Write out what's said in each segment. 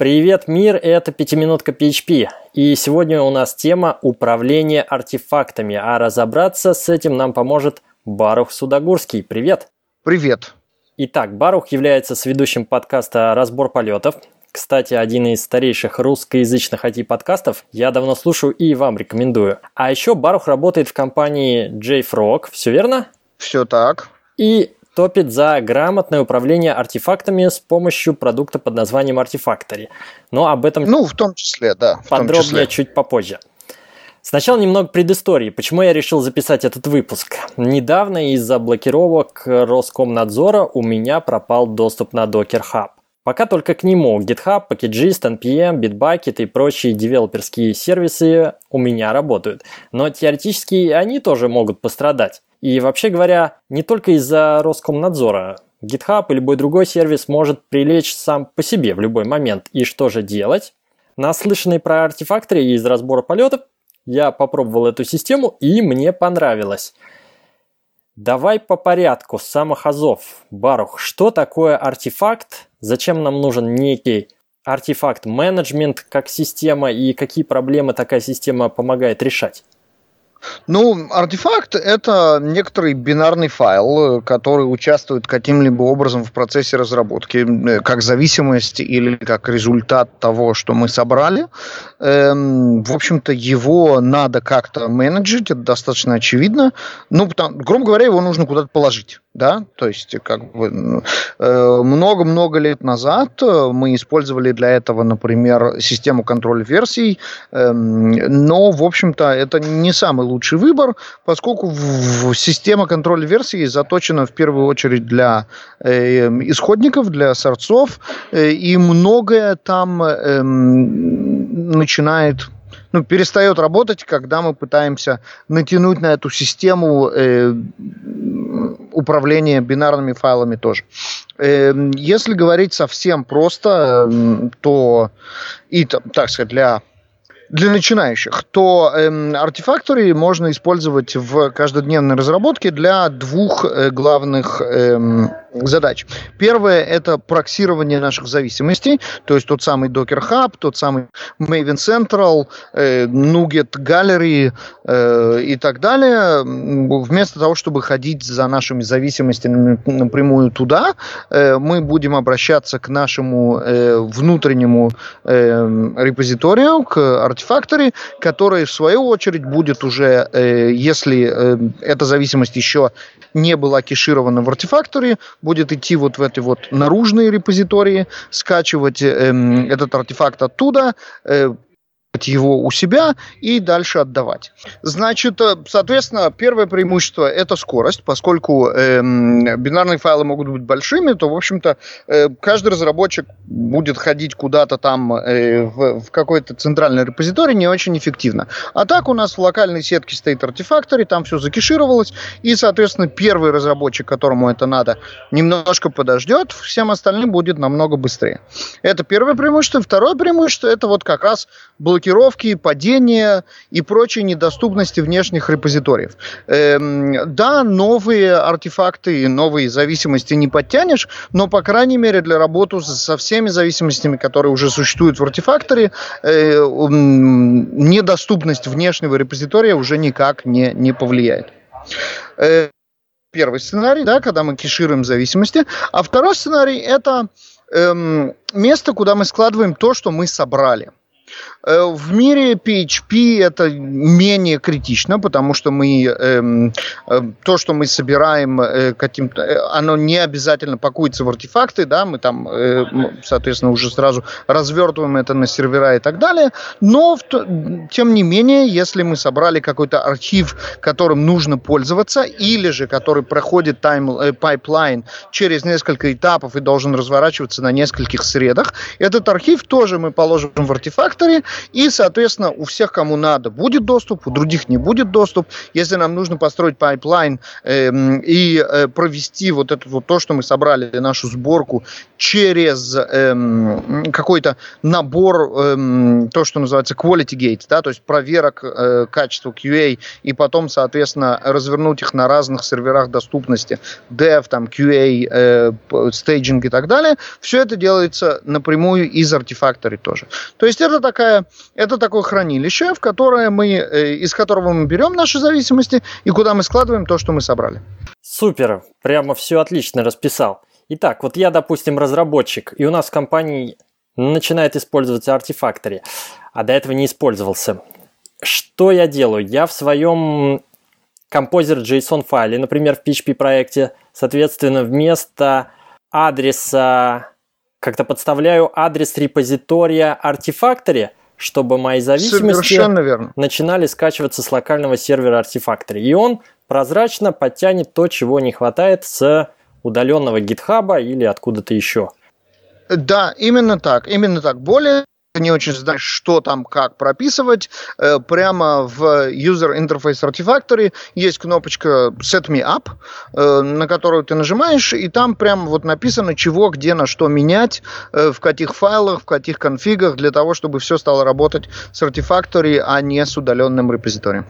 Привет, мир! Это пятиминутка PHP. И сегодня у нас тема управление артефактами. А разобраться с этим нам поможет Барух Судогурский. Привет! Привет! Итак, Барух является сведущим подкаста «Разбор полетов». Кстати, один из старейших русскоязычных IT-подкастов я давно слушаю и вам рекомендую. А еще Барух работает в компании JFrog, все верно? Все так. И топит за грамотное управление артефактами с помощью продукта под названием Artifactory. Но об этом... Ну, в том числе, да. Подробнее числе. чуть попозже. Сначала немного предыстории, почему я решил записать этот выпуск. Недавно из-за блокировок Роскомнадзора у меня пропал доступ на Docker Hub. Пока только к нему GitHub, Packagist, NPM, Bitbucket и прочие девелоперские сервисы у меня работают. Но теоретически они тоже могут пострадать. И вообще говоря, не только из-за Роскомнадзора. GitHub и любой другой сервис может прилечь сам по себе в любой момент. И что же делать? Наслышанный про артефакторы из разбора полетов, я попробовал эту систему и мне понравилось. Давай по порядку, с самых азов. Барух, что такое артефакт? Зачем нам нужен некий артефакт менеджмент как система и какие проблемы такая система помогает решать? Ну, артефакт – это некоторый бинарный файл, который участвует каким-либо образом в процессе разработки, э, как зависимость или как результат того, что мы собрали. Эм, в общем-то, его надо как-то менеджить, это достаточно очевидно. Ну, потому, грубо говоря, его нужно куда-то положить да, то есть как бы э, много-много лет назад э, мы использовали для этого, например, систему контроля версий, эм, но, в общем-то, это не самый лучший выбор, поскольку система контроля версий заточена в первую очередь для э, исходников, для сорцов, и многое там эм, начинает ну, перестает работать, когда мы пытаемся натянуть на эту систему э, управления бинарными файлами тоже. Э, если говорить совсем просто, э, то и, так сказать, для для начинающих, то э, Artifactory можно использовать в каждодневной разработке для двух э, главных э, задач. Первое – это проксирование наших зависимостей, то есть тот самый Docker Hub, тот самый Maven Central, э, Nugget Gallery э, и так далее. Вместо того, чтобы ходить за нашими зависимостями напрямую туда, э, мы будем обращаться к нашему э, внутреннему э, репозиторию, к Artifactory, который в свою очередь будет уже, э, если э, эта зависимость еще не была кеширована в Artifactory, будет идти вот в эти вот наружные репозитории, скачивать э, этот артефакт оттуда, э, его у себя и дальше отдавать. Значит, э, соответственно, первое преимущество это скорость, поскольку э, бинарные файлы могут быть большими, то, в общем-то, э, каждый разработчик будет ходить куда-то там э, в, в какой-то центральный репозиторий не очень эффективно. А так у нас в локальной сетке стоит артефакторий, там все закишировалось, и, соответственно, первый разработчик, которому это надо, немножко подождет, всем остальным будет намного быстрее. Это первое преимущество. Второе преимущество это вот как раз блокировка блокировки, падения и прочие недоступности внешних репозиториев. Эм, да, новые артефакты, новые зависимости не подтянешь, но, по крайней мере, для работы со всеми зависимостями, которые уже существуют в артефакторе, э, недоступность внешнего репозитория уже никак не, не повлияет. Э, первый сценарий, да, когда мы кешируем зависимости. А второй сценарий это эм, место, куда мы складываем то, что мы собрали. Э, в мире PHP это менее критично, потому что мы э, э, то, что мы собираем э, каким-то, э, оно не обязательно пакуется в артефакты, да, мы там, э, соответственно, уже сразу развертываем это на сервера и так далее. Но в, тем не менее, если мы собрали какой-то архив, которым нужно пользоваться, или же который проходит тайм, э, pipeline через несколько этапов и должен разворачиваться на нескольких средах, этот архив тоже мы положим в Artifactory, И, соответственно, у всех, кому надо, будет доступ, у других не будет доступ. Если нам нужно построить pipeline э, и э, провести вот это вот то, что мы собрали, нашу сборку через э, какой-то набор, э, то, что называется quality gate, да, то есть проверок э, качества QA, и потом, соответственно, развернуть их на разных серверах доступности, dev, там, QA, э, staging и так далее, все это делается напрямую из Artifactory тоже. То есть это, такая, это такое хранилище, в которое мы, э, из которого мы берем наши зависимости и куда мы складываем то, что мы собрали. Супер, прямо все отлично расписал. Итак, вот я, допустим, разработчик, и у нас в компании начинает использоваться Artifactory, а до этого не использовался. Что я делаю? Я в своем Composer JSON файле, например, в PHP проекте, соответственно, вместо адреса как-то подставляю адрес репозитория Artifactory, чтобы мои зависимости начинали скачиваться с локального сервера Artifactory. И он прозрачно подтянет то, чего не хватает с удаленного гитхаба или откуда-то еще. Да, именно так, именно так. Более не очень знаешь, что там, как прописывать, э, прямо в User Interface Artifactory есть кнопочка Set Me Up, э, на которую ты нажимаешь, и там прямо вот написано, чего, где, на что менять, э, в каких файлах, в каких конфигах, для того, чтобы все стало работать с Artifactory, а не с удаленным репозиторием.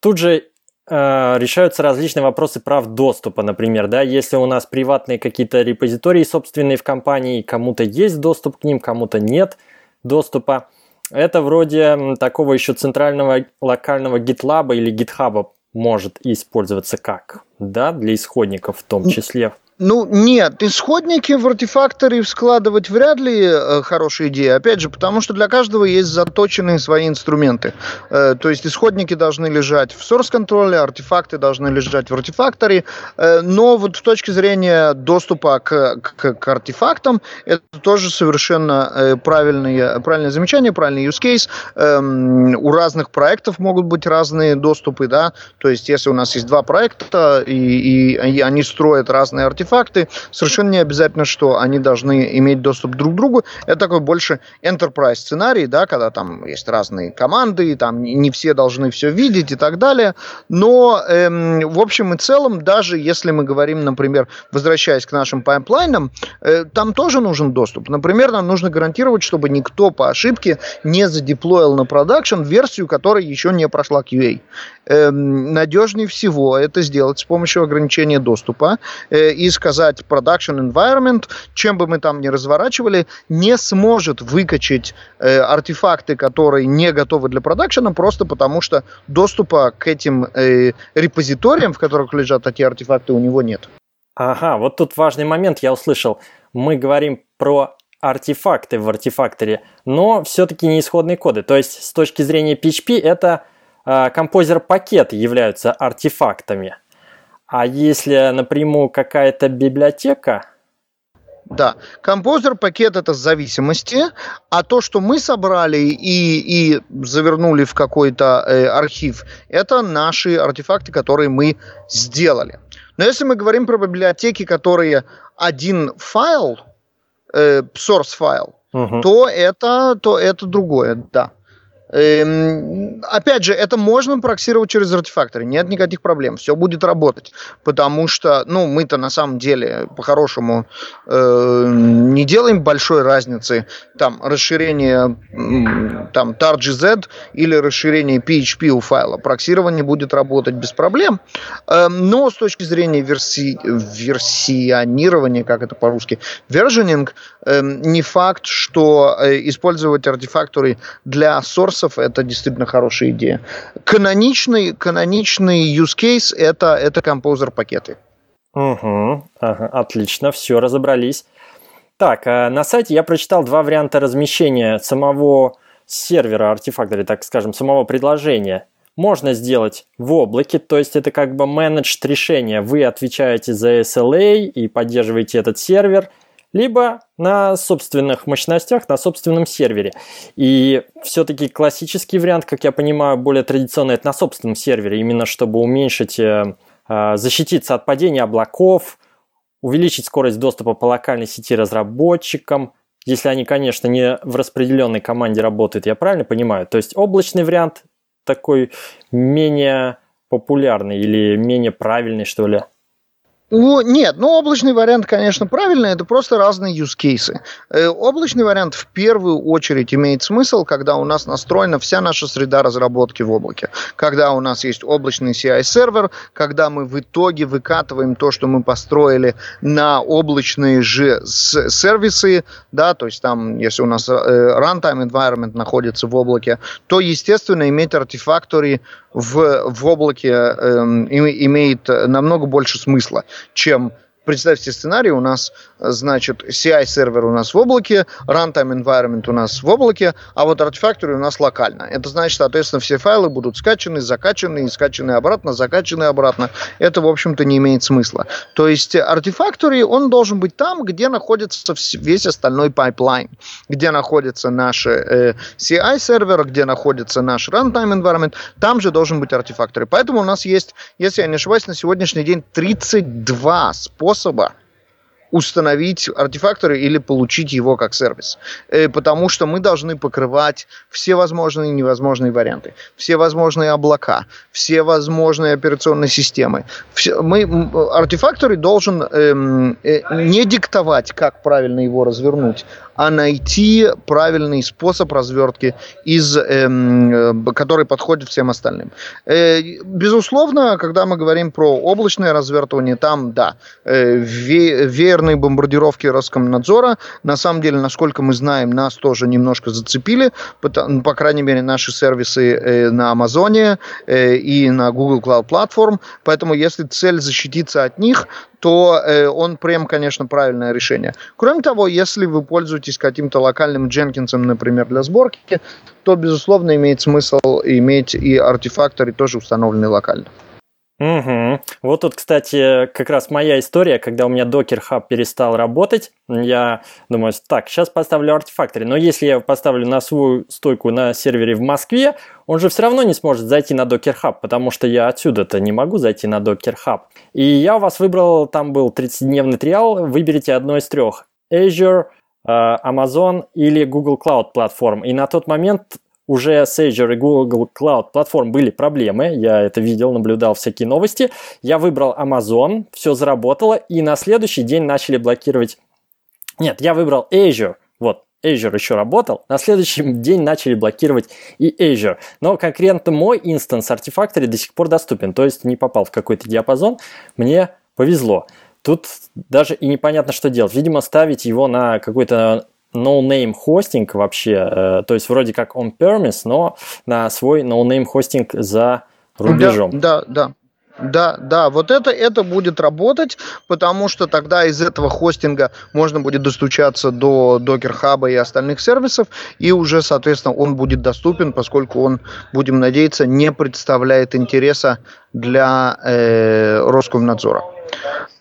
Тут же решаются различные вопросы прав доступа, например, да, если у нас приватные какие-то репозитории собственные в компании, кому-то есть доступ к ним, кому-то нет доступа. Это вроде такого еще центрального локального GitLab или GitHub может использоваться как, да, для исходников в том числе. Ну, нет, исходники в артефакторе складывать вряд ли э, хорошая идея. Опять же, потому что для каждого есть заточенные свои инструменты. Э, то есть исходники должны лежать в source контроле, артефакты должны лежать в артефакторе. Э, но вот с точки зрения доступа к, к, к артефактам, это тоже совершенно э, правильное, правильное замечание, правильный use case. Э, у разных проектов могут быть разные доступы, да. То есть, если у нас есть два проекта, и, и, и они строят разные артефакты, артефакты. Совершенно не обязательно, что они должны иметь доступ друг к другу. Это такой больше enterprise сценарий, да, когда там есть разные команды, там не все должны все видеть и так далее. Но эм, в общем и целом, даже если мы говорим, например, возвращаясь к нашим pipeline ам, э, там тоже нужен доступ. Например, нам нужно гарантировать, чтобы никто по ошибке не задеплоил на production версию, которая еще не прошла QA. Эм, надежнее всего это сделать с помощью ограничения доступа э, из сказать, production environment, чем бы мы там ни разворачивали, не сможет выкачать э, артефакты, которые не готовы для продакшена, просто потому что доступа к этим э, репозиториям, в которых лежат такие артефакты, у него нет. Ага, вот тут важный момент я услышал. Мы говорим про артефакты в артефакторе, но все-таки не исходные коды. То есть с точки зрения PHP это э, композер-пакеты являются артефактами. А если напрямую какая-то библиотека, да, композер пакет это зависимости, а то, что мы собрали и, и завернули в какой-то э, архив, это наши артефакты, которые мы сделали. Но если мы говорим про библиотеки, которые один файл, э, source файл, угу. то это то это другое, да. Эм, опять же, это можно проксировать через артефакторы, нет никаких проблем, все будет работать, потому что, ну, мы-то на самом деле по-хорошему э, не делаем большой разницы, там, расширение там tar.gz или расширение PHP у файла, проксирование будет работать без проблем, э, но с точки зрения верси, версионирования, как это по-русски, versioning, э, не факт, что э, использовать артефакторы для source классов, это действительно хорошая идея. Каноничный, каноничный use case это, это композер пакеты. Угу, ага, отлично, все, разобрались. Так, а на сайте я прочитал два варианта размещения самого сервера артефактора, так скажем, самого предложения. Можно сделать в облаке, то есть это как бы менеджд решение. Вы отвечаете за SLA и поддерживаете этот сервер – либо на собственных мощностях, на собственном сервере. И все-таки классический вариант, как я понимаю, более традиционный, это на собственном сервере, именно чтобы уменьшить, э, э, защититься от падения облаков, увеличить скорость доступа по локальной сети разработчикам, если они, конечно, не в распределенной команде работают, я правильно понимаю? То есть облачный вариант такой менее популярный или менее правильный, что ли? Ну, нет, ну облачный вариант, конечно, правильный, это просто разные use cases. Э, облачный вариант в первую очередь имеет смысл, когда у нас настроена вся наша среда разработки в облаке. Когда у нас есть облачный CI-сервер, когда мы в итоге выкатываем то, что мы построили на облачные же сервисы, да, то есть там, если у нас э, runtime environment находится в облаке, то, естественно, иметь артефакторы в, в облаке э, имеет намного больше смысла, чем представьте сценарий, у нас, значит, CI-сервер у нас в облаке, runtime environment у нас в облаке, а вот Artifactory у нас локально. Это значит, соответственно, все файлы будут скачаны, закачаны, скачаны обратно, закачаны обратно. Это, в общем-то, не имеет смысла. То есть Artifactory, он должен быть там, где находится весь остальной pipeline, где находится наш э, CI-сервер, где находится наш runtime environment, там же должен быть Artifactory. Поэтому у нас есть, если я не ошибаюсь, на сегодняшний день 32 способа способа установить Artifactory или получить его как сервис. Э, потому что мы должны покрывать все возможные и невозможные варианты, все возможные облака, все возможные операционные системы. Все, мы, артефакторы должен эм, э, не диктовать, как правильно его развернуть, а найти правильный способ развертки, из, эм, э, который подходит всем остальным. Э, безусловно, когда мы говорим про облачное развертывание, там, да, э, ве- веерные бомбардировки Роскомнадзора, на самом деле, насколько мы знаем, нас тоже немножко зацепили, по, крайней мере, наши сервисы на Амазоне и на Google Cloud Platform, поэтому если цель защититься от них, то э, он прям, конечно, правильное решение. Кроме того, если вы пользуетесь каким-то локальным Дженкинсом, например, для сборки, то, безусловно, имеет смысл иметь и артефакторы тоже установленные локально. Угу. Вот тут, кстати, как раз моя история, когда у меня Docker Hub перестал работать, я думаю, так, сейчас поставлю артефакторы, но если я поставлю на свою стойку на сервере в Москве, он же все равно не сможет зайти на Docker Hub, потому что я отсюда-то не могу зайти на Docker Hub. И я у вас выбрал, там был 30-дневный триал, выберите одно из трех. Azure, э, Amazon или Google Cloud платформ. И на тот момент уже с Azure и Google Cloud платформ были проблемы, я это видел, наблюдал всякие новости. Я выбрал Amazon, все заработало, и на следующий день начали блокировать... Нет, я выбрал Azure, вот, Azure еще работал, на следующий день начали блокировать и Azure. Но конкретно мой инстанс Artifactory до сих пор доступен, то есть не попал в какой-то диапазон, мне повезло. Тут даже и непонятно, что делать. Видимо, ставить его на какой-то no-name хостинг вообще, э, то есть вроде как on-premise, но на свой no-name хостинг за рубежом. Да, да, да. Да, да, вот это, это будет работать, потому что тогда из этого хостинга можно будет достучаться до Docker Hub и остальных сервисов, и уже, соответственно, он будет доступен, поскольку он, будем надеяться, не представляет интереса для э, Роскомнадзора.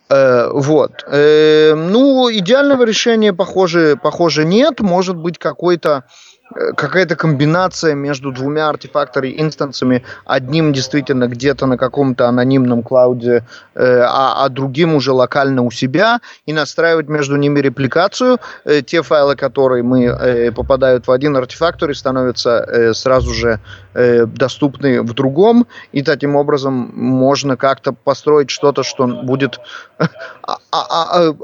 Э, вот. Э, ну, идеального решения, похоже, похоже, нет. Может быть, какой-то какая-то комбинация между двумя артефакторами инстансами, одним действительно где-то на каком-то анонимном клауде, э, а, а другим уже локально у себя, и настраивать между ними репликацию. Э, те файлы, которые мы э, попадают в один артефактор, становятся э, сразу же э, доступны в другом, и таким образом можно как-то построить что-то, что будет а, а, а,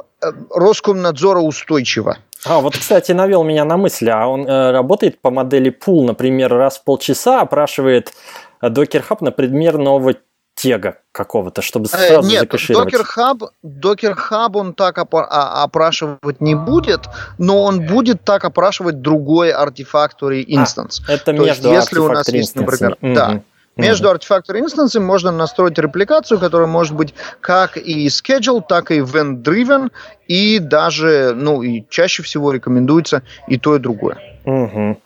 Роскомнадзора устойчиво. А, вот, кстати, навел меня на мысль, а он э, работает по модели пул, например, раз в полчаса опрашивает э, Docker Hub на предмет нового тега какого-то, чтобы э, сразу э, нет, закэшировать. Docker Hub, Docker Hub он так а, опрашивать не будет, но он будет так опрашивать другой Artifactory инстанс. А, это То между есть, если у нас есть, например, mm-hmm. да, между Artifactory инстансами можно настроить репликацию, которая может быть как и schedule, так и event-driven, и даже, ну, и чаще всего рекомендуется и то, и другое. Угу.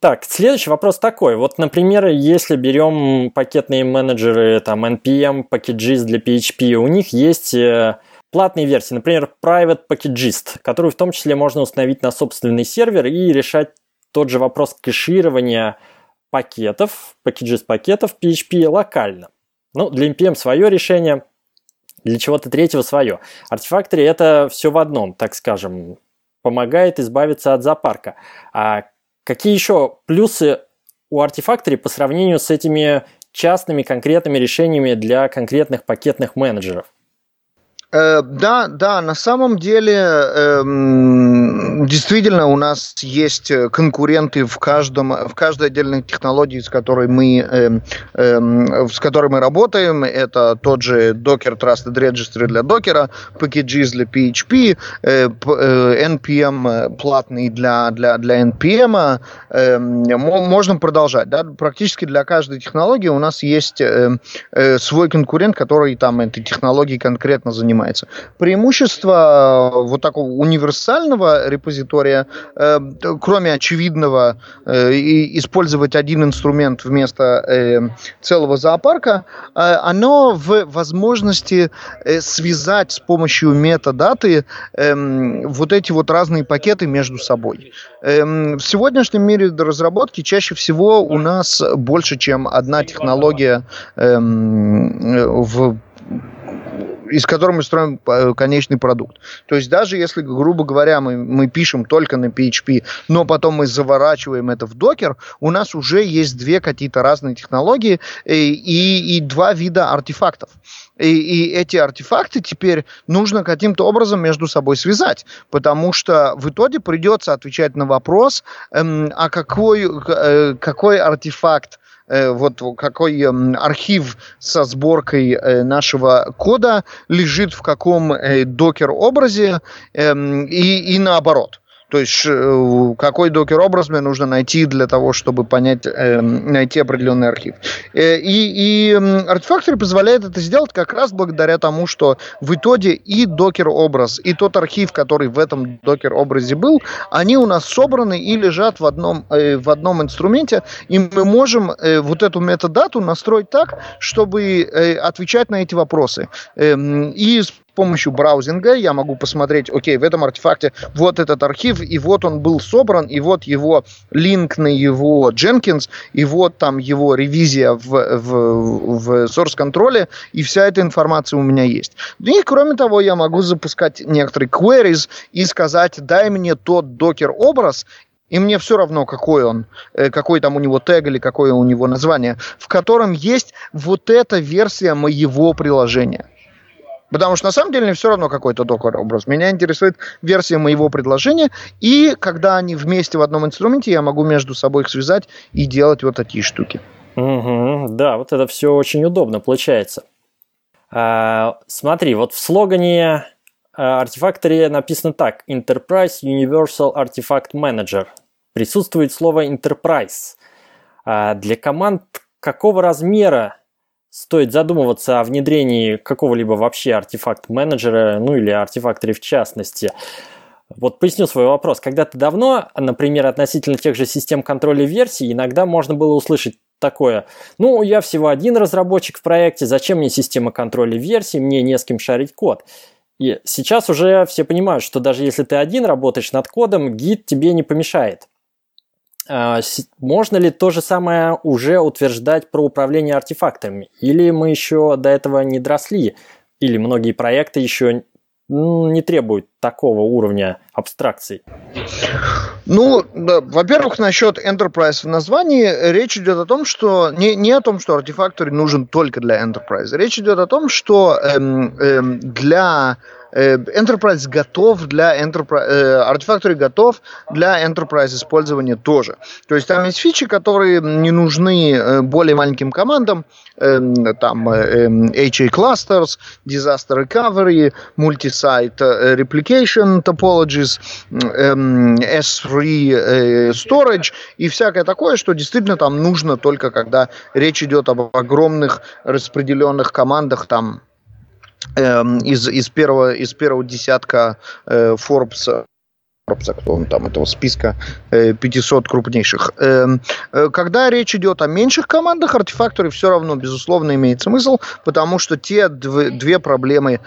Так, следующий вопрос такой. Вот, например, если берем пакетные менеджеры, там, NPM, Packages для PHP, у них есть э, платные версии, например, Private Packagist, которую в том числе можно установить на собственный сервер и решать тот же вопрос кэширования пакетов, packages пакетов PHP локально. Ну, для NPM свое решение, для чего-то третьего свое. Artifactory это все в одном, так скажем. помогает избавиться от запарка. А какие еще плюсы у Artifactory по сравнению с этими частными конкретными решениями для конкретных пакетных менеджеров? Э, да, да, на самом деле э, действительно у нас есть конкуренты в каждом, в каждой отдельной технологии, с которой мы, э, э, с которой мы работаем. Это тот же Docker Trusted Registry для Docker, packages для PHP, э, э, NPM платный для, для, для NPM. Э, можно продолжать. Да? Практически для каждой технологии у нас есть э, э, свой конкурент, который там этой технологией конкретно занимается занимается. Преимущество э, вот такого универсального репозитория, э, кроме очевидного э, использовать один инструмент вместо целого зоопарка, оно в возможности связать с помощью метадаты эм, вот эти вот разные пакеты между собой. Эм, в сегодняшнем мире разработки чаще всего у нас больше, чем одна технология эм, в из которой мы строим э, конечный продукт. То есть даже если, грубо говоря, мы, мы пишем только на PHP, но потом мы заворачиваем это в докер, у нас уже есть две какие-то разные технологии и, э, и, и два вида артефактов. И, и эти артефакты теперь нужно каким-то образом между собой связать, потому что в итоге придется отвечать на вопрос, эм, а какой, э, какой артефакт вот какой эм, архив со сборкой э, нашего кода лежит в каком э, докер-образе эм, и, и наоборот. То есть э, какой докер-образ мне нужно найти для того, чтобы понять, э, найти определенный архив. Э, и, и Artifactory позволяет это сделать как раз благодаря тому, что в итоге и докер-образ, и тот архив, который в этом докер-образе был, они у нас собраны и лежат в одном, в одном инструменте, и мы можем вот эту метадату настроить так, чтобы отвечать на эти вопросы. Эм, и помощью браузинга я могу посмотреть, окей, в этом артефакте вот этот архив, и вот он был собран, и вот его линк на его Jenkins, и вот там его ревизия в, в, в source контроле, и вся эта информация у меня есть. И кроме того, я могу запускать некоторые queries и сказать, дай мне тот докер-образ, и мне все равно, какой он, э, какой там у него тег или какое у него название, в котором есть вот эта версия моего приложения. Потому что на самом деле все равно какой-то докер-образ. Меня интересует версия моего предложения, и когда они вместе в одном инструменте, я могу между собой их связать и делать вот такие штуки. Угу, да, вот это все очень удобно получается. А, смотри, вот в слогане Artifactory написано так. Enterprise Universal Artifact Manager. Присутствует слово Enterprise. А для команд какого размера стоит задумываться о внедрении какого-либо вообще артефакт-менеджера, ну или артефакторе в частности. Вот поясню свой вопрос. Когда-то давно, например, относительно тех же систем контроля версий, иногда можно было услышать такое. Ну, я всего один разработчик в проекте, зачем мне система контроля версий, мне не с кем шарить код. И сейчас уже все понимают, что даже если ты один работаешь над кодом, гид тебе не помешает. А, можно ли то же самое уже утверждать про управление артефактами? Или мы еще до этого не дросли? Или многие проекты еще не требуют такого уровня абстракций? Ну, да, во-первых, насчет Enterprise в названии речь идет о том, что не, не о том, что артефактор нужен только для Enterprise. Речь идет о том, что эм, эм, для Enterprise готов для Enterprise, э, Artifactory готов для Enterprise использования тоже. То есть там есть фичи, которые не нужны э, более маленьким командам, там HA Clusters, Disaster Recovery, Multi-Site Replication Topologies, S3 Storage и всякое такое, что действительно там нужно только когда речь идет об огромных распределенных командах, там Эм, из, из, первого, из первого десятка э, Forbes кто он там, этого списка 500 э, крупнейших. Эм, э, когда речь идет о меньших командах, артефакторы все равно, безусловно, имеет смысл, потому что те две проблемы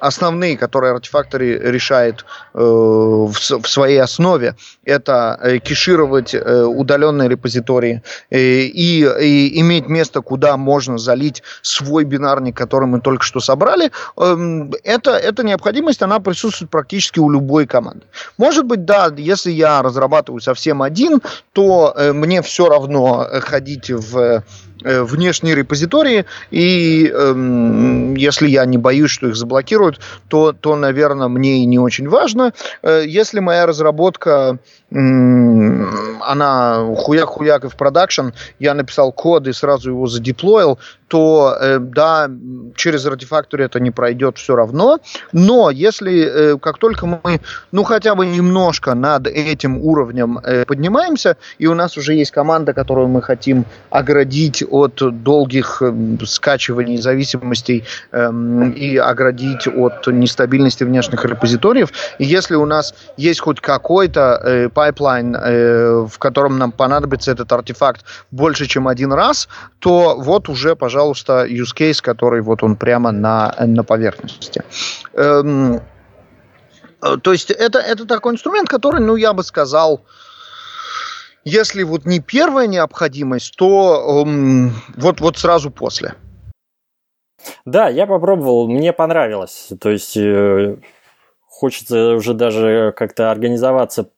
основные, которые артефакторы решает в своей основе, это кешировать удаленные репозитории и, и иметь место, куда можно залить свой бинарник, который мы только что собрали, эм, это, эта необходимость, она присутствует практически у любой команды. Может быть, да, если я разрабатываю совсем один, то э, мне все равно ходить в Э, внешние репозитории, и э, если я не боюсь, что их заблокируют, то, то, наверное, мне и не очень важно. Э, если моя разработка она хуяк-хуяк и в продакшн, я написал код и сразу его задеплоил, то э, да, через Artifactory это не пройдет все равно, но если э, как только мы, ну хотя бы немножко над этим уровнем э, поднимаемся, и у нас уже есть команда, которую мы хотим оградить от долгих э, скачиваний зависимостей э, и оградить от нестабильности внешних репозиториев, и если у нас есть хоть какой-то э, pipeline, э, в котором нам понадобится этот артефакт больше, чем один раз, то вот уже, пожалуйста, use case, который вот он прямо на, на поверхности. Эм, э, то есть это, это такой инструмент, который, ну, я бы сказал, если вот не первая необходимость, то эм, вот, вот сразу после. Да, я попробовал, мне понравилось. То есть э, хочется уже даже как-то организоваться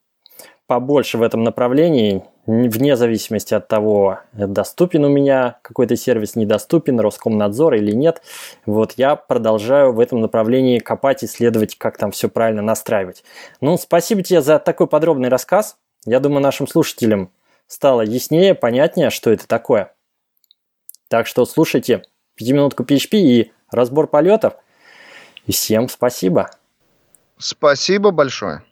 побольше в этом направлении, вне зависимости от того, доступен у меня какой-то сервис, недоступен, Роскомнадзор или нет. Вот я продолжаю в этом направлении копать, исследовать, как там все правильно настраивать. Ну, спасибо тебе за такой подробный рассказ. Я думаю, нашим слушателям стало яснее, понятнее, что это такое. Так что слушайте пятиминутку PHP и разбор полетов. И всем спасибо. Спасибо большое.